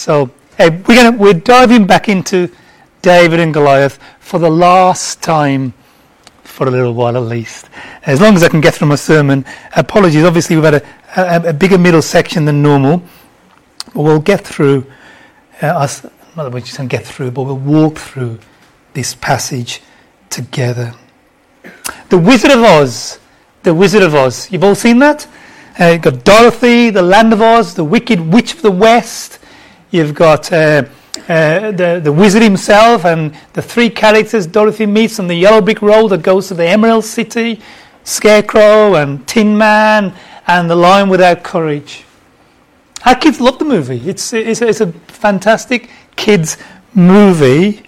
So hey, we're gonna we're diving back into David and Goliath for the last time for a little while at least. As long as I can get through my sermon. Apologies, obviously we've had a, a, a bigger middle section than normal. But we'll get through uh, us not that we just get through, but we'll walk through this passage together. The Wizard of Oz. The Wizard of Oz. You've all seen that? Uh, you've got Dorothy, the Land of Oz, the Wicked Witch of the West. You've got uh, uh, the, the wizard himself and the three characters Dorothy meets on the yellow brick road that goes to the Emerald City Scarecrow and Tin Man and the Lion Without Courage. Our kids love the movie. It's, it's, it's a fantastic kids' movie.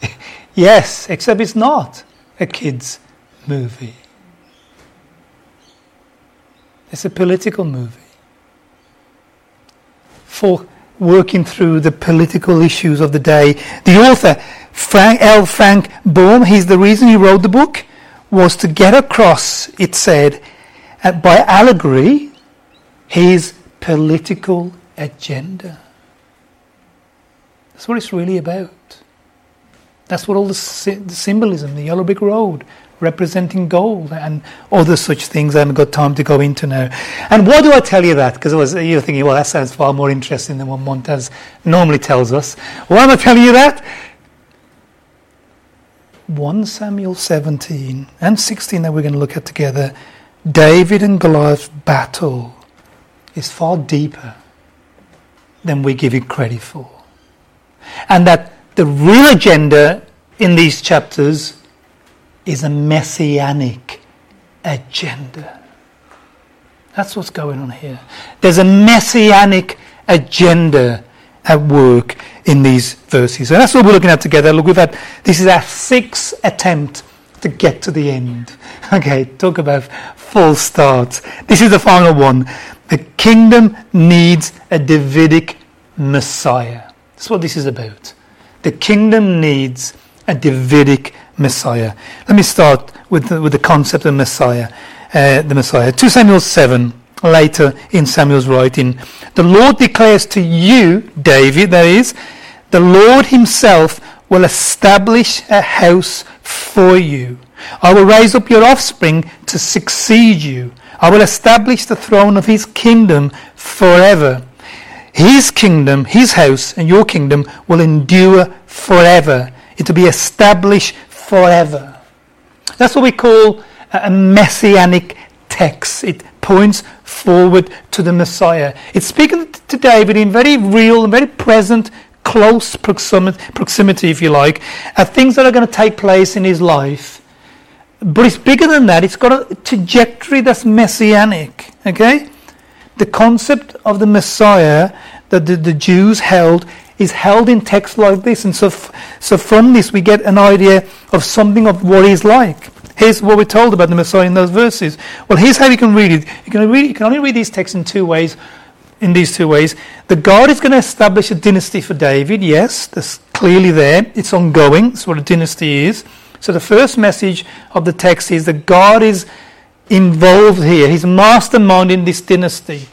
yes, except it's not a kids' movie. It's a political movie for working through the political issues of the day. The author, Frank, L. Frank Baum, he's the reason he wrote the book, was to get across, it said, uh, by allegory, his political agenda. That's what it's really about. That's what all the, the symbolism, the yellow brick road, representing gold and other such things I haven't got time to go into now. And why do I tell you that? Because I was you're thinking, well, that sounds far more interesting than what Montez normally tells us. Why am I telling you that? 1 Samuel 17 and 16 that we're going to look at together, David and Goliath's battle is far deeper than we give it credit for. And that the real agenda in these chapters is a messianic agenda. That's what's going on here. There's a messianic agenda at work in these verses. And that's what we're looking at together. Look, we've had, this is our sixth attempt to get to the end. Okay, talk about full starts. This is the final one. The kingdom needs a Davidic Messiah. That's what this is about. The kingdom needs a Davidic Messiah. Let me start with the, with the concept of Messiah, uh, the Messiah. 2 Samuel 7, later in Samuel's writing, the Lord declares to you, David, that is, the Lord himself will establish a house for you. I will raise up your offspring to succeed you. I will establish the throne of his kingdom forever. His kingdom, his house, and your kingdom will endure forever. It will be established forever. That's what we call a messianic text. It points forward to the Messiah. It's speaking to David in very real very present, close proximity, if you like, at things that are going to take place in his life. But it's bigger than that. It's got a trajectory that's messianic. Okay? The concept of the Messiah that the, the Jews held is held in texts like this. And so, f- so from this, we get an idea of something of what he's like. Here's what we're told about the Messiah in those verses. Well, here's how you can read it. You can, read, you can only read these texts in two ways. In these two ways, the God is going to establish a dynasty for David. Yes, that's clearly there. It's ongoing. That's what a dynasty is. So the first message of the text is that God is involved here. He's masterminding this dynasty.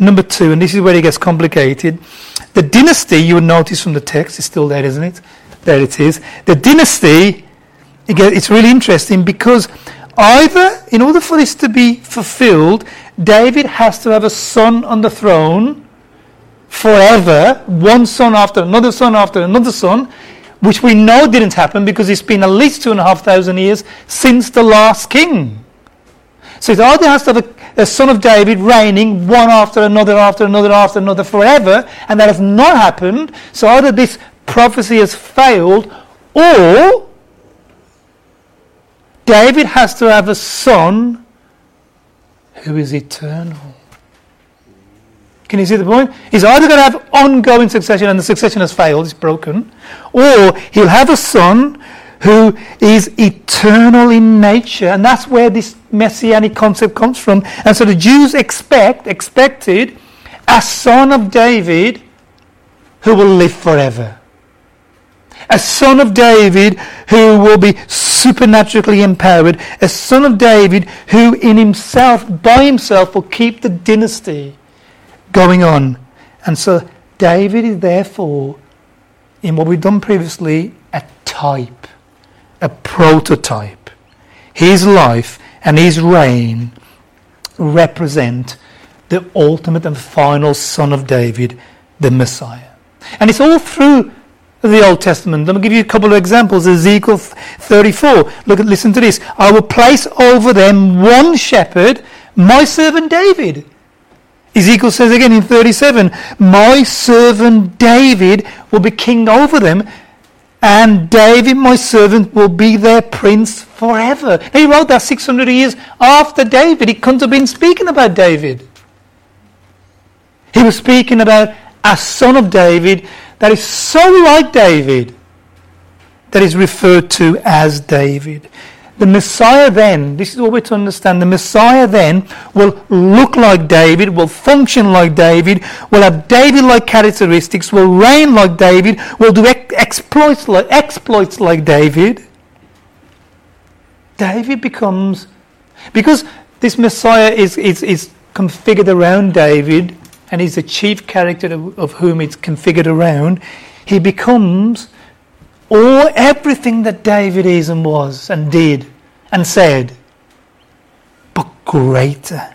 Number two, and this is where it gets complicated. The dynasty, you will notice from the text, is still there, isn't it? There it is. The dynasty, it's really interesting because either, in order for this to be fulfilled, David has to have a son on the throne forever, one son after another son after another son, which we know didn't happen because it's been at least two and a half thousand years since the last king. So it either has to have a, a, son of David reigning one after another, after another, after another forever, and that has not happened. So either this prophecy has failed, or David has to have a son who is eternal. Can you see the point? He's either going to have ongoing succession and the succession has failed, it's broken, or he'll have a son who is eternal in nature. And that's where this messianic concept comes from. And so the Jews expect, expected a son of David who will live forever. A son of David who will be supernaturally empowered. A son of David who in himself, by himself, will keep the dynasty. going on. And so David is therefore, in what we've done previously, a type, a prototype. His life and his reign represent the ultimate and final Son of David, the Messiah. And it's all through the Old Testament. Let me give you a couple of examples. Ezekiel 34. Look at, listen to this. I will place over them one shepherd, my servant David. Ezekiel says again in 37, my servant David will be king over them, and David, my servant, will be their prince forever. He wrote that 600 years after David. He couldn't have been speaking about David. He was speaking about a son of David that is so like David that is referred to as David. The Messiah then, this is what we're to understand, the Messiah then will look like David, will function like David, will have David like characteristics, will reign like David, will do exploits like, exploits like David. David becomes, because this Messiah is, is, is configured around David, and he's the chief character of, of whom it's configured around, he becomes all everything that David is and was and did and said, but greater,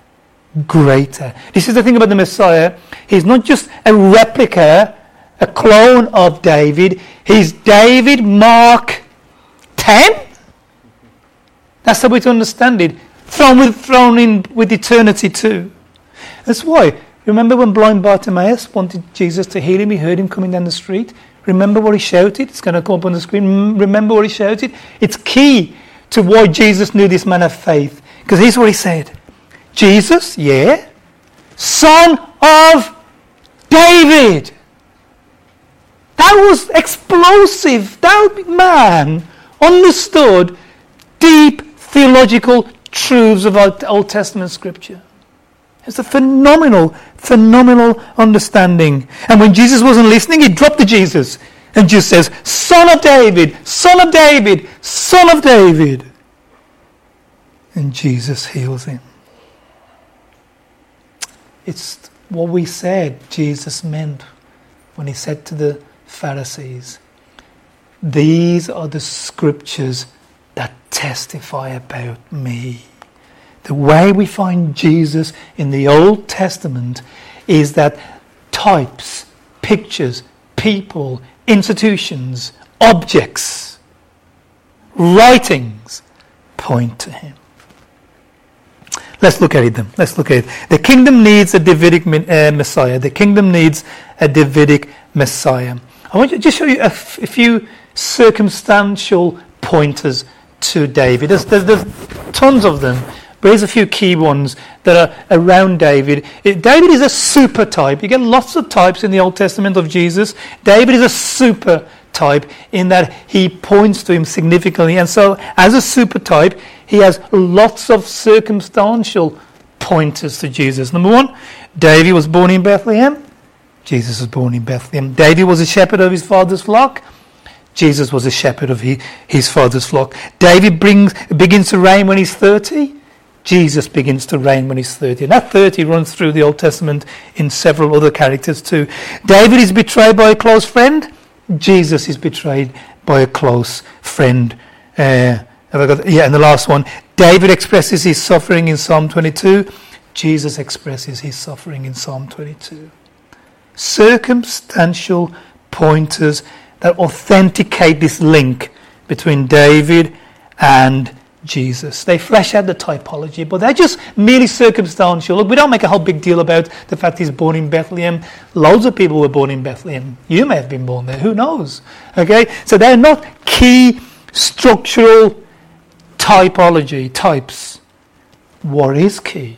greater. This is the thing about the Messiah. He's not just a replica, a clone of David. He's David Mark 10. That's the way to understand it. Thrown, with, thrown in with eternity too. That's why Remember when blind Bartimaeus wanted Jesus to heal him? He heard him coming down the street. Remember what he shouted? It's going to come up on the screen. Remember what he shouted? It's key to why Jesus knew this man of faith. Because here's what he said Jesus, yeah, son of David. That was explosive. That man understood deep theological truths of Old Testament scripture. It's a phenomenal, phenomenal understanding. And when Jesus wasn't listening, he dropped the Jesus and just says, Son of David, Son of David, Son of David. And Jesus heals him. It's what we said Jesus meant when he said to the Pharisees, These are the scriptures that testify about me. The way we find Jesus in the Old Testament is that types, pictures, people, institutions, objects, writings point to him. Let's look at it then. Let's look at it. The kingdom needs a Davidic uh, Messiah. The kingdom needs a Davidic Messiah. I want to just show you a, f- a few circumstantial pointers to David. There's, there's, there's tons of them. But here's a few key ones that are around David. David is a super type. You get lots of types in the Old Testament of Jesus. David is a super type in that he points to him significantly. And so, as a super type, he has lots of circumstantial pointers to Jesus. Number one, David was born in Bethlehem. Jesus was born in Bethlehem. David was a shepherd of his father's flock. Jesus was a shepherd of his father's flock. David brings, begins to reign when he's 30. Jesus begins to reign when he's 30. And that 30 runs through the Old Testament in several other characters too. David is betrayed by a close friend. Jesus is betrayed by a close friend. Uh, got, yeah, and the last one. David expresses his suffering in Psalm 22. Jesus expresses his suffering in Psalm 22. Circumstantial pointers that authenticate this link between David and Jesus. They flesh out the typology, but they're just merely circumstantial. Look, we don't make a whole big deal about the fact he's born in Bethlehem. Loads of people were born in Bethlehem. You may have been born there. Who knows? Okay? So they're not key structural typology, types. What is key?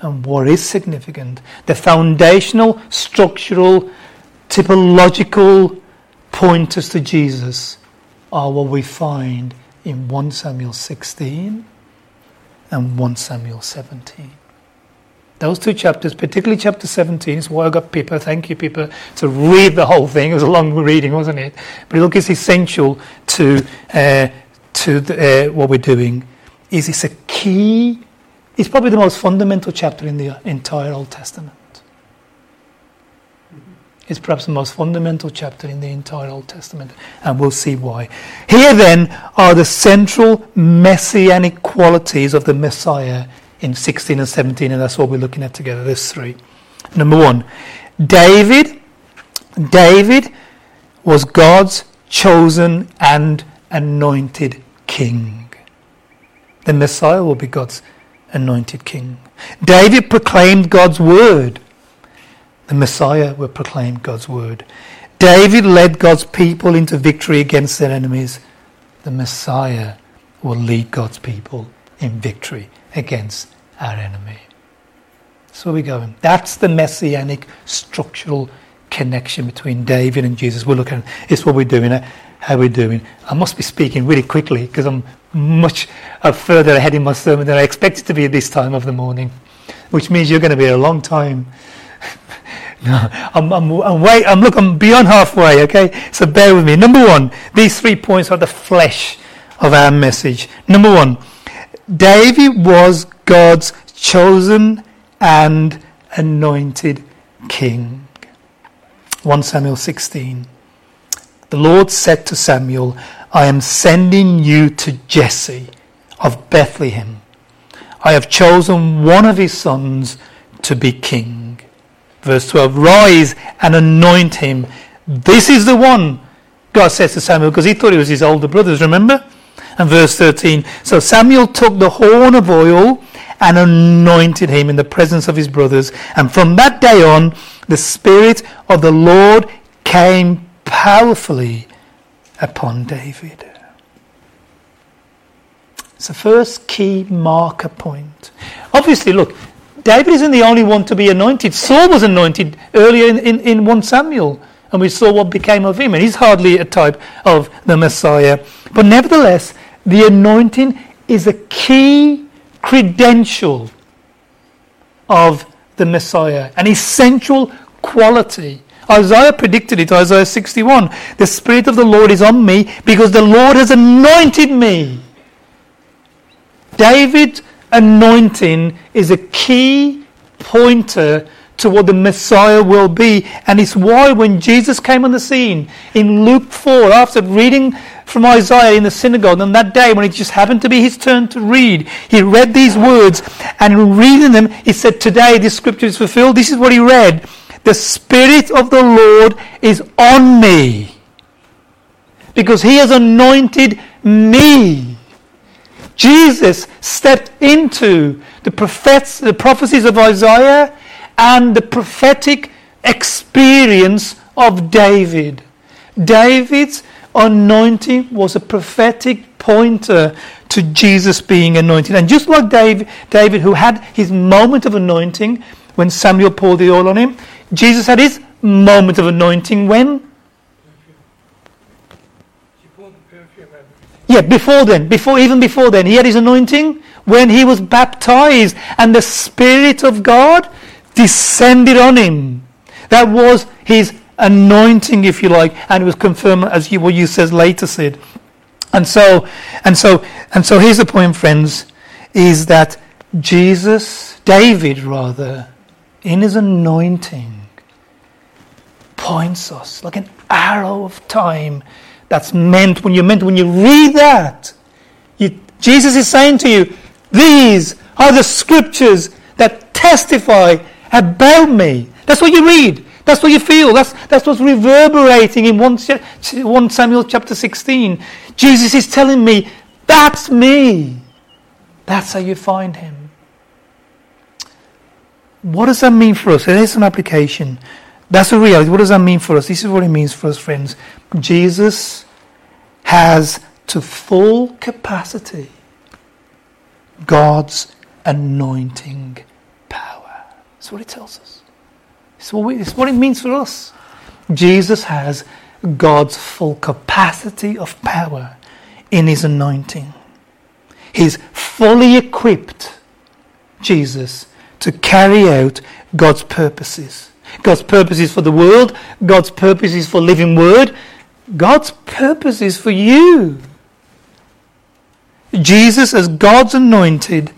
And what is significant? The foundational, structural, typological pointers to Jesus are what we find in 1 Samuel 16 and 1 Samuel 17. Those two chapters, particularly chapter 17, is why I got Pippa, thank you Pippa, to read the whole thing. It was a long reading, wasn't it? But look, it's essential to, uh, to the, uh, what we're doing. Is it's a key, it's probably the most fundamental chapter in the entire Old Testament. Is perhaps the most fundamental chapter in the entire Old Testament, and we'll see why. Here, then, are the central messianic qualities of the Messiah in 16 and 17, and that's what we're looking at together. There's three. Number one, David. David was God's chosen and anointed king. The Messiah will be God's anointed king. David proclaimed God's word. The Messiah will proclaim God's word. David led God's people into victory against their enemies. The Messiah will lead God's people in victory against our enemy. So we're going. That's the messianic structural connection between David and Jesus. We're looking it's what we're doing, how we're doing. I must be speaking really quickly because I'm much uh, further ahead in my sermon than I expected to be at this time of the morning, which means you're going to be a long time. No, I'm, I'm, I'm, way, I'm, look, I'm beyond halfway, okay? So bear with me. Number one, these three points are the flesh of our message. Number one, David was God's chosen and anointed king. 1 Samuel 16. The Lord said to Samuel, I am sending you to Jesse of Bethlehem. I have chosen one of his sons to be king. Verse 12 Rise and anoint him. This is the one, God says to Samuel, because he thought he was his older brothers, remember? And verse 13 So Samuel took the horn of oil and anointed him in the presence of his brothers. And from that day on, the Spirit of the Lord came powerfully upon David. It's the first key marker point. Obviously, look, David isn't the only one to be anointed. Saul was anointed earlier in, in, in 1 Samuel, and we saw what became of him. And he's hardly a type of the Messiah. But nevertheless, the anointing is a key credential of the Messiah, an essential quality. Isaiah predicted it, Isaiah 61. The Spirit of the Lord is on me because the Lord has anointed me. David's anointing is a key pointer to what the Messiah will be. And it's why when Jesus came on the scene in Luke 4, after reading from Isaiah in the synagogue on that day when it just happened to be his turn to read. He read these words and in reading them, he said, Today this scripture is fulfilled. This is what he read. The Spirit of the Lord is on me because he has anointed me. Jesus stepped into the, prophets, the prophecies of Isaiah and the prophetic experience of David. David's anointing was a prophetic pointer to Jesus being anointed. And just like David, David, who had his moment of anointing when Samuel poured the oil on him, Jesus had his moment of anointing when? Yeah, before then, before even before then, he had his anointing when he was baptized, and the Spirit of God descended on him. That was his anointing, if you like, and it was confirmed as you, what you says later said. And so, and so, and so here's the point, friends, is that Jesus, David rather, in his anointing, points us like an arrow of time that's meant when you meant when you read that. You, Jesus is saying to you, these are the scriptures that testify about me. That's what you read. That's what you feel. That's, that's what's reverberating in 1, 1 Samuel chapter 16. Jesus is telling me, that's me. That's how you find him. What does that mean for us? There's some application. That's the reality. What does that mean for us? This is what it means for us, friends. Jesus has to full capacity God's anointing power. That's what it tells us. It's what, we, it's what it means for us. Jesus has God's full capacity of power in his anointing. He's fully equipped, Jesus, to carry out God's purposes. God's purpose is for the world, God's purpose is for living word, God's purpose is for you. Jesus, as God's anointed,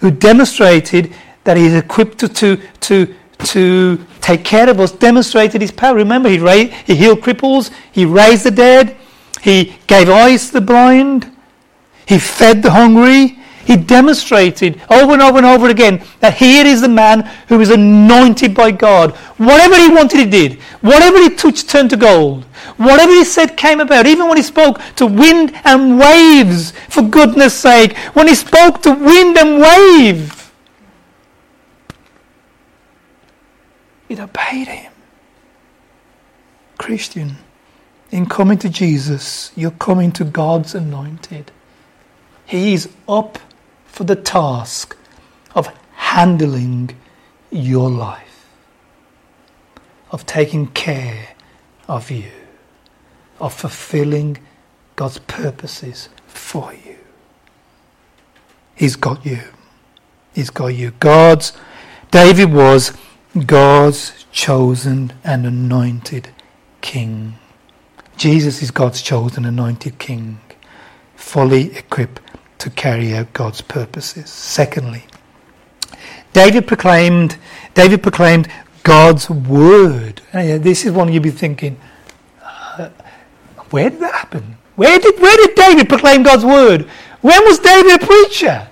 who demonstrated that he is equipped to, to, to to take care of us, demonstrated his power. Remember, he, ra- he healed cripples, he raised the dead, he gave eyes to the blind, he fed the hungry. He demonstrated over and over and over again that here is the man who is anointed by God. Whatever he wanted, he did. Whatever he touched turned to gold. Whatever he said came about. Even when he spoke to wind and waves, for goodness sake, when he spoke to wind and wave, it obeyed him. Christian, in coming to Jesus, you're coming to God's anointed. He is up for the task of handling your life, of taking care of you, of fulfilling God's purposes for you. He's got you. He's got you. God's, David was God's chosen and anointed king. Jesus is God's chosen anointed king, fully equipped to carry out God's purposes. Secondly, David proclaimed, David proclaimed God's word. This is one you'd be thinking, uh, where did that happen? Where did, where did David proclaim God's word? When was David a preacher?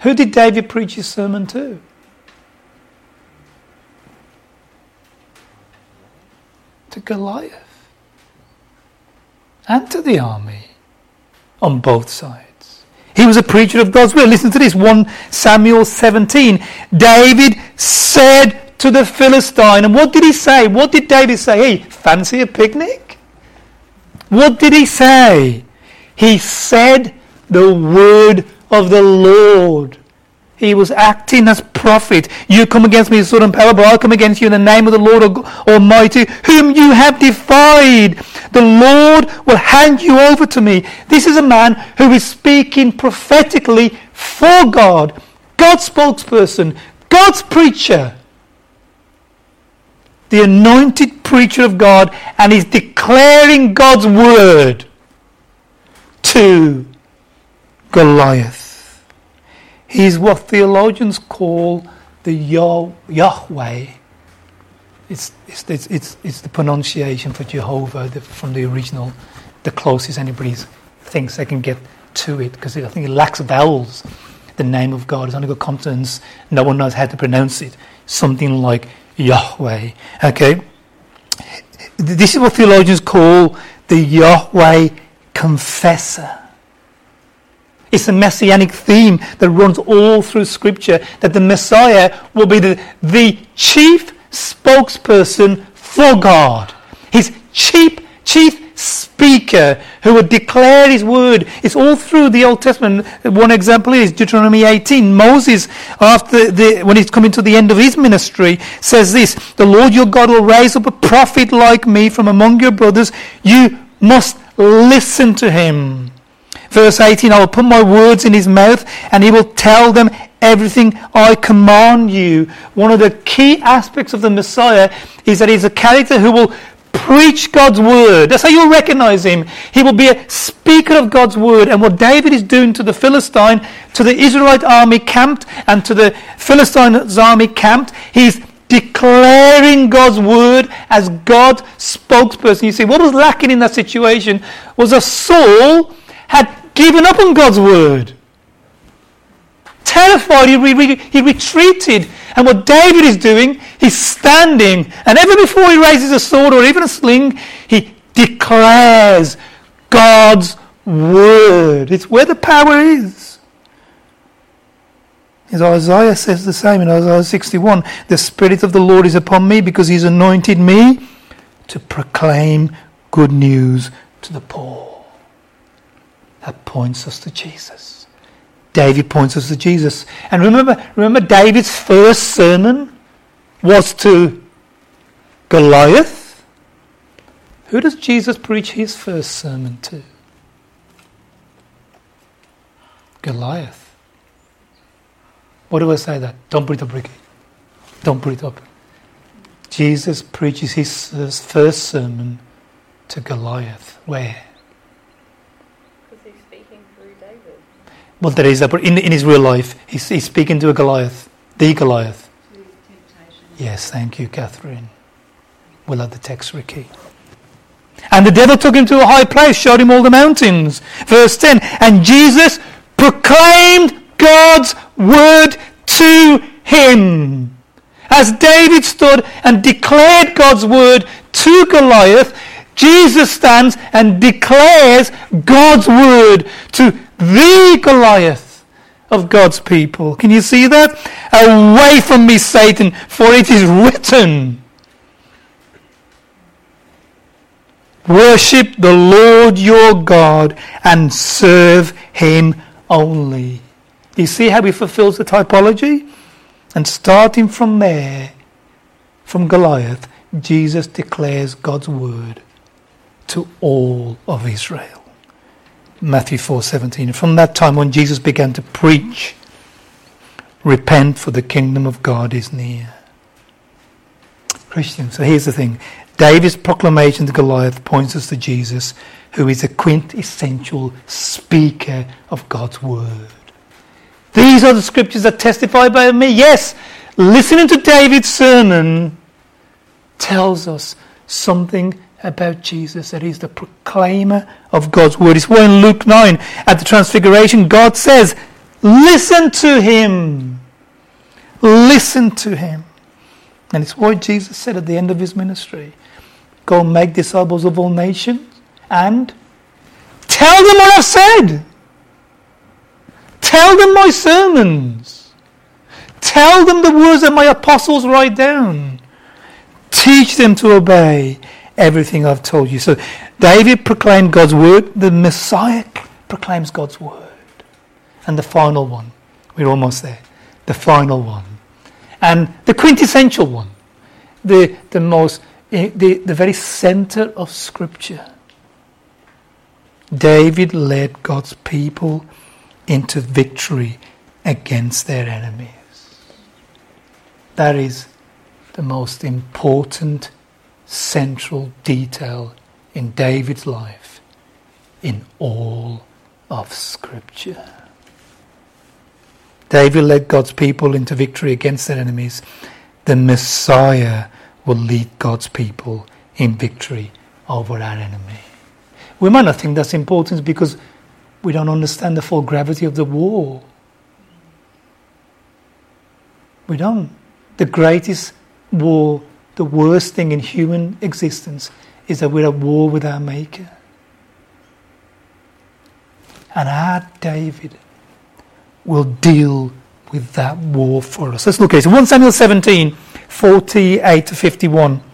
Who did David preach his sermon to? To Goliath and to the army on both sides. He was a preacher of God's will. Listen to this 1 Samuel 17. David said to the Philistine, and what did he say? What did David say? Hey, fancy a picnic? What did he say? He said the word of the Lord. He was acting as prophet. You come against me with sword and power, but I'll come against you in the name of the Lord Almighty, whom you have defied. The Lord will hand you over to me. This is a man who is speaking prophetically for God. God's spokesperson, God's preacher. The anointed preacher of God, and he's declaring God's word to Goliath. He's what theologians call the Yahweh. It's, it's, it's, it's, it's the pronunciation for Jehovah the, from the original, the closest anybody thinks they can get to it, because I think it lacks vowels. The name of God has only got consonants. No one knows how to pronounce it. Something like Yahweh. Okay? This is what theologians call the Yahweh confessor. It's a messianic theme that runs all through Scripture that the Messiah will be the, the chief spokesperson for God. His chief, chief speaker who would declare his word. It's all through the Old Testament. One example is Deuteronomy 18. Moses, after the, when he's coming to the end of his ministry, says this The Lord your God will raise up a prophet like me from among your brothers. You must listen to him. Verse 18, I will put my words in his mouth and he will tell them everything I command you. One of the key aspects of the Messiah is that he's a character who will preach God's word. That's how you'll recognize him. He will be a speaker of God's word. And what David is doing to the Philistine, to the Israelite army camped, and to the Philistine's army camped, he's declaring God's word as God's spokesperson. You see, what was lacking in that situation was a Saul had given up on God's word. Terrified, he, re- he retreated. And what David is doing, he's standing. And ever before he raises a sword or even a sling, he declares God's word. It's where the power is. As Isaiah says the same in Isaiah 61 The Spirit of the Lord is upon me because he's anointed me to proclaim good news to the poor points us to Jesus. David points us to Jesus. And remember, remember David's first sermon was to Goliath. Who does Jesus preach his first sermon to? Goliath. What do I say that? Don't it up, Ricky. Don't it up. Jesus preaches his first sermon to Goliath. Where? Well, is that, but in, in his real life, he's, he's speaking to a Goliath, the Goliath. Yes, thank you, Catherine. We'll have the text, Ricky. And the devil took him to a high place, showed him all the mountains. Verse 10 And Jesus proclaimed God's word to him. As David stood and declared God's word to Goliath, Jesus stands and declares God's word to the Goliath of God's people. Can you see that? Away from me, Satan, for it is written. Worship the Lord your God and serve him only. You see how he fulfills the typology? And starting from there, from Goliath, Jesus declares God's word to all of Israel. Matthew 4:17. From that time on Jesus began to preach, repent for the kingdom of God is near. Christians, so here's the thing. David's proclamation to Goliath points us to Jesus, who is a quintessential speaker of God's word. These are the scriptures that testify by me. Yes, listening to David's sermon tells us something about Jesus, that he's the proclaimer of God's word. It's why in Luke 9, at the Transfiguration, God says, Listen to him. Listen to him. And it's what Jesus said at the end of his ministry Go make disciples of all nations and tell them what I've said. Tell them my sermons. Tell them the words that my apostles write down. Teach them to obey everything I've told you. So David proclaimed God's word, the Messiah proclaims God's word. And the final one, we're almost there, the final one. And the quintessential one, the, the most, eh, the, the very center of Scripture. David led God's people into victory against their enemies. That is the most important central detail in David's life in all of Scripture. David led God's people into victory against their enemies. The Messiah will lead God's people in victory over our enemy. We might not think that's important because we don't understand the full gravity of the war. We don't. The greatest war the worst thing in human existence is that we're at war with our Maker. And our David will deal with that war for us. Let's look at it. 1 Samuel 17, 48 to 51.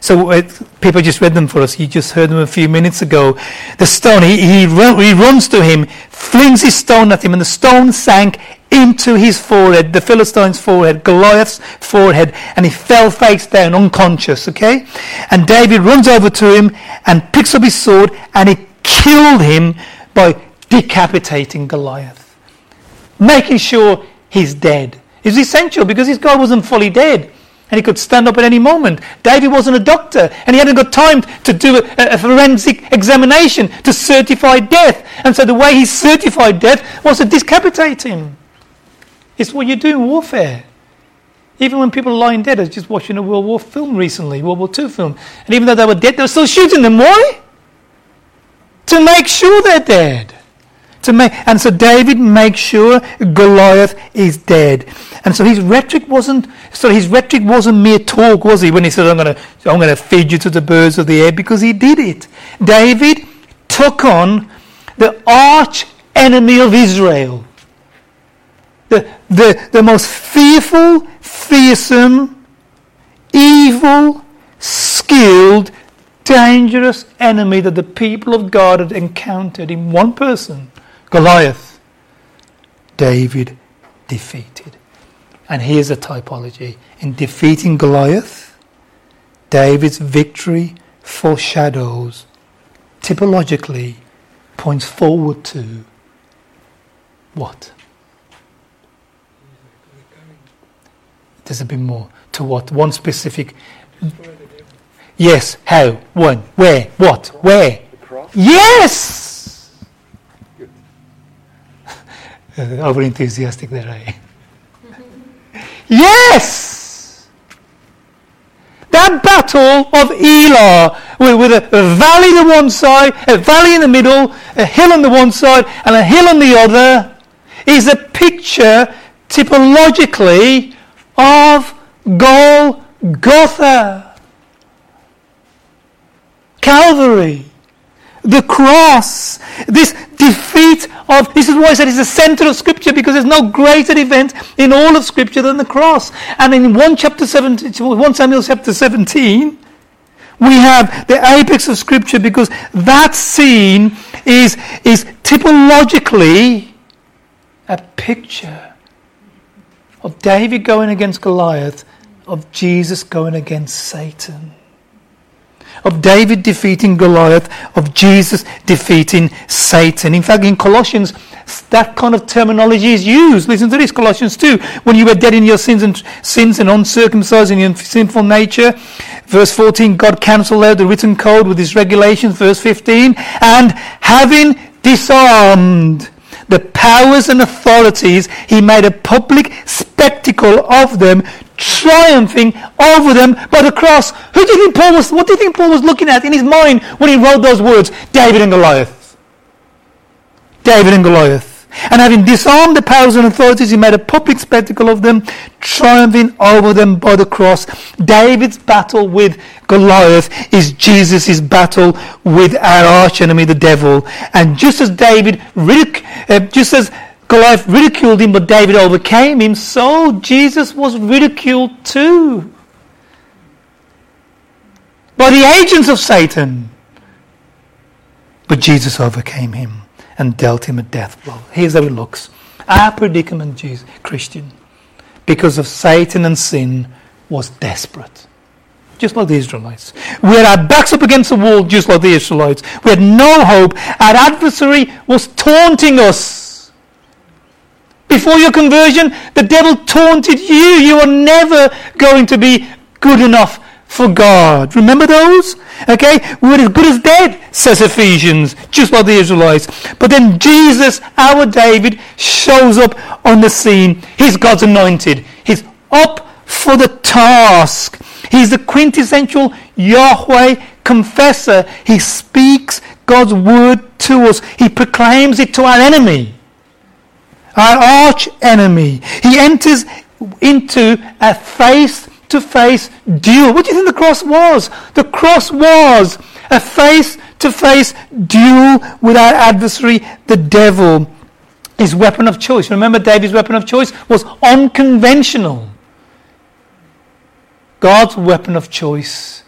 So uh, people just read them for us. You just heard them a few minutes ago. The stone, he, he, run, he runs to him, flings his stone at him, and the stone sank into his forehead, the Philistine's forehead, Goliath's forehead, and he fell face down, unconscious, okay? And David runs over to him and picks up his sword and he killed him by decapitating Goliath, making sure he's dead. It's essential because this guy wasn't fully dead and he could stand up at any moment. David wasn't a doctor, and he hadn't got time to do a, a, forensic examination to certify death. And so the way he certified death was to decapitate him. It's what you do in warfare. Even when people are lying dead, I was just watching a World War film recently, World War II film, and even though they were dead, they were still shooting them. Why? To make sure they're dead. To make, and so David makes sure Goliath is dead. And so his rhetoric wasn't so his rhetoric wasn't mere talk, was he, when he said, I'm gonna I'm gonna feed you to the birds of the air, because he did it. David took on the arch enemy of Israel the, the, the most fearful, fearsome, evil, skilled, dangerous enemy that the people of God had encountered in one person, Goliath, David defeated. And here's a typology. In defeating Goliath, David's victory foreshadows, typologically, points forward to what? There's a bit more to what? One specific. Yes, how, when, where, what, where? Yes! Over enthusiastic there, eh? Yes! that battle of Elah, with, a, a valley on one side, a valley in the middle, a hill on the one side, and a hill on the other, is a picture typologically of Golgotha. Calvary. The cross. This defeat of, this is why I said it's the center of Scripture because there's no greater event in all of Scripture than the cross. And in 1 chapter 17, 1 Samuel chapter 17, we have the apex of Scripture because that scene is, is typologically a picture of David going against Goliath, of Jesus going against Satan of David defeating Goliath, of Jesus defeating Satan. In fact, in Colossians, that kind of terminology is used. Listen to this, Colossians 2. When you were dead in your sins and sins and uncircumcised in your sinful nature. Verse 14, God cancelled out the written code with his regulations. Verse 15, and having disarmed the powers and authorities, he made a public spectacle of them, triumphing over them by the cross. Who do you think Paul was, what do you think Paul was looking at in his mind when he wrote those words? David and Goliath. David and Goliath. And having disarmed the powers and authorities, he made a public spectacle of them, triumphing over them by the cross. David's battle with Goliath is Jesus' battle with our arch enemy, the devil. And just as David, ridic- uh, just as Goliath ridiculed him, but David overcame him, so Jesus was ridiculed too. By the agents of Satan. But Jesus overcame him and dealt him a death blow. Here's how it looks. Our predicament, Jesus, Christian, because of Satan and sin, was desperate. Just like the Israelites. We had our backs up against the wall, just like the Israelites. We had no hope. Our adversary was taunting us. Before your conversion, the devil taunted you. You are never going to be good enough for God. Remember those? Okay? We're as good as dead, says Ephesians, just like the Israelites. But then Jesus, our David, shows up on the scene. He's God's anointed. He's up for the task. He's the quintessential Yahweh confessor. He speaks God's word to us. He proclaims it to our enemy, our arch enemy. He enters into a face to face duel. What do you think the cross was? The cross was a face to face duel with our adversary, the devil. His weapon of choice. Remember, David's weapon of choice was unconventional. God's weapon of choice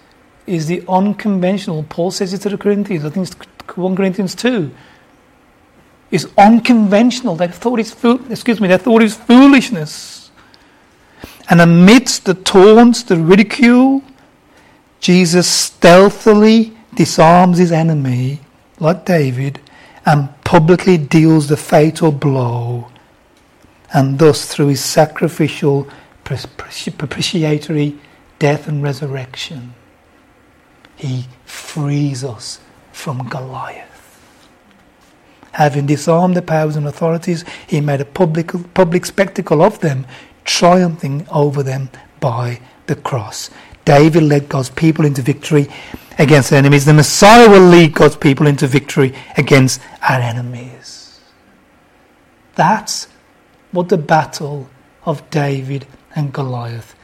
is the unconventional. Paul says it to the Corinthians. I think it's 1 Corinthians 2. Is unconventional. They thought fool- excuse me, they thought it's foolishness. And amidst the taunts, the ridicule, Jesus stealthily disarms his enemy, like David, and publicly deals the fatal blow. And thus, through his sacrificial, propitiatory death and resurrection, he frees us from Goliath. Having disarmed the powers and authorities, he made a public, public spectacle of them, triumphing over them by the cross. David led God's people into victory against enemies. The Messiah will lead God's people into victory against our enemies. That's what the battle of David and Goliath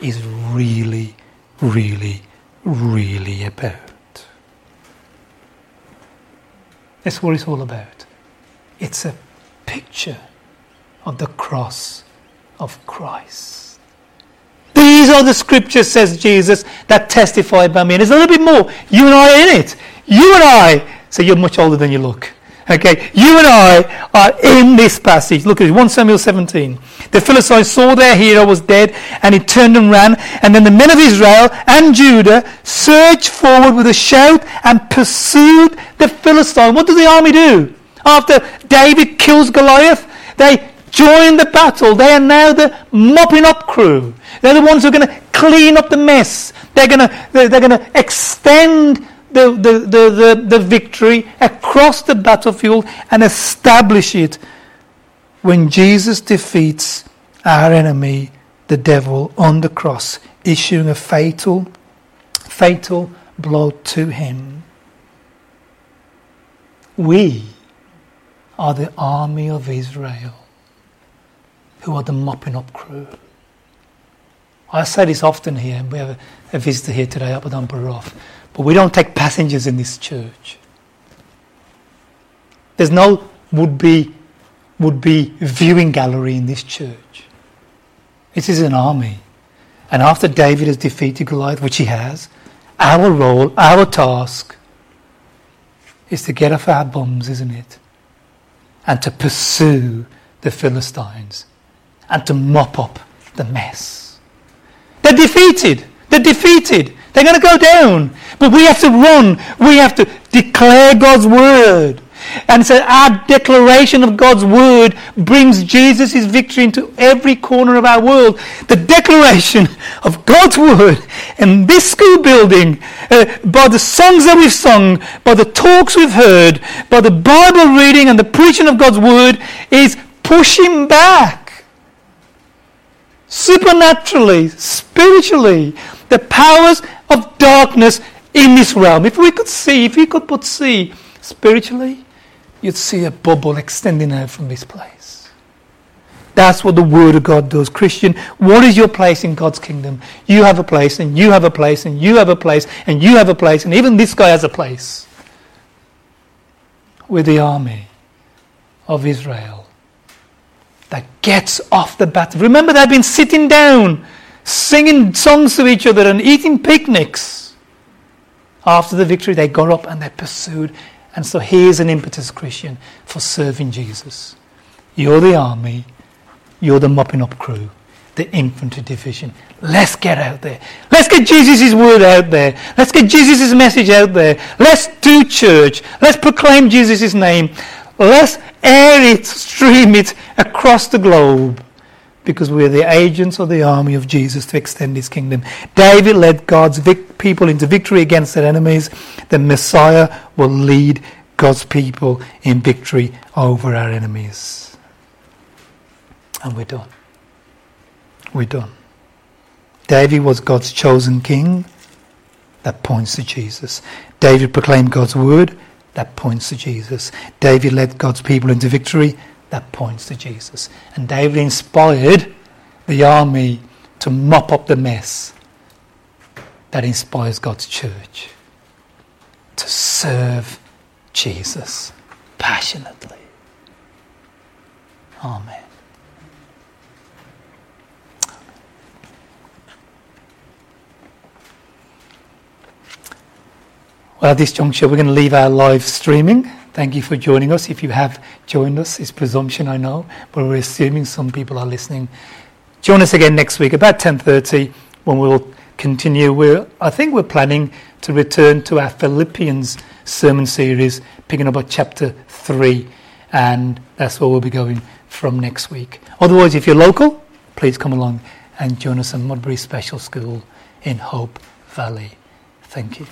is really, really, really about. That's what it's all about. It's a picture of the cross of Christ. These are the scriptures, says Jesus, that testify about me. And there's a little bit more. You and I are in it. You and I. So you're much older than you look. Okay, you and I are in this passage. Look at it, 1 Samuel 17. The Philistines saw their hero was dead, and he turned and ran. And then the men of Israel and Judah surged forward with a shout and pursued the Philistine. What does the army do? After David kills Goliath, they join the battle. They are now the mopping up crew. They're the ones who are going to clean up the mess. They're going to, they're, they're going to extend the, the, the, the, the victory across the battlefield and establish it when Jesus defeats our enemy, the devil, on the cross, issuing a fatal fatal blow to him. We are the army of Israel who are the mopping up crew. I say this often here, and we have a, visitor here today up at but we don't take passengers in this church. There's no would be would be viewing gallery in this church. It is an army. And after David has defeated Goliath, which he has, our role, our task is to get off our bums, isn't it? And to pursue the Philistines and to mop up the mess. They're defeated. They're defeated. They're going to go down. But we have to run. We have to declare God's word. And so our declaration of God's word brings Jesus' victory into every corner of our world. The declaration of God's word in this school building, uh, by the songs that we've sung, by the talks we've heard, by the Bible reading and the preaching of God's word is pushing back supernaturally, spiritually, the powers of darkness in this realm. If we could see, if we could put see spiritually, you'd see a bubble extending out from this place. That's what the Word of God does. Christian, what is your place in God's kingdom? You have a place, and you have a place, and you have a place, and you have a place, and even this guy has a place. We're the army of Israel that gets off the battle. Remember, they've been sitting down, singing songs to each other, and eating picnics. After the victory, they got up and they pursued and so here's an impetus, Christian, for serving Jesus. You're the army, you're the mopping up crew, the infantry division. Let's get out there. Let's get Jesus' word out there. Let's get Jesus' message out there. Let's do church. Let's proclaim Jesus' name. Let's air it, stream it across the globe because we're the agents of the army of Jesus to extend his kingdom. David led God's vic- people into victory against their enemies. The Messiah will lead God's people in victory over our enemies. And we're done. We're done. David was God's chosen king. That points to Jesus. David proclaimed God's word. That points to Jesus. David led God's people into victory that points to Jesus. And David inspired the army to mop up the mess. That inspires God's church to serve Jesus passionately. Amen. Well, at this juncture, we're going to leave our live streaming. Thank you for joining us. If you have joined us, it's presumption, I know, but we're assuming some people are listening. Join us again next week about 10.30 when we'll continue. We're, I think we're planning to return to our Philippians sermon series, picking up at chapter 3, and that's where we'll be going from next week. Otherwise, if you're local, please come along and join us at Mudbury Special School in Hope Valley. Thank you.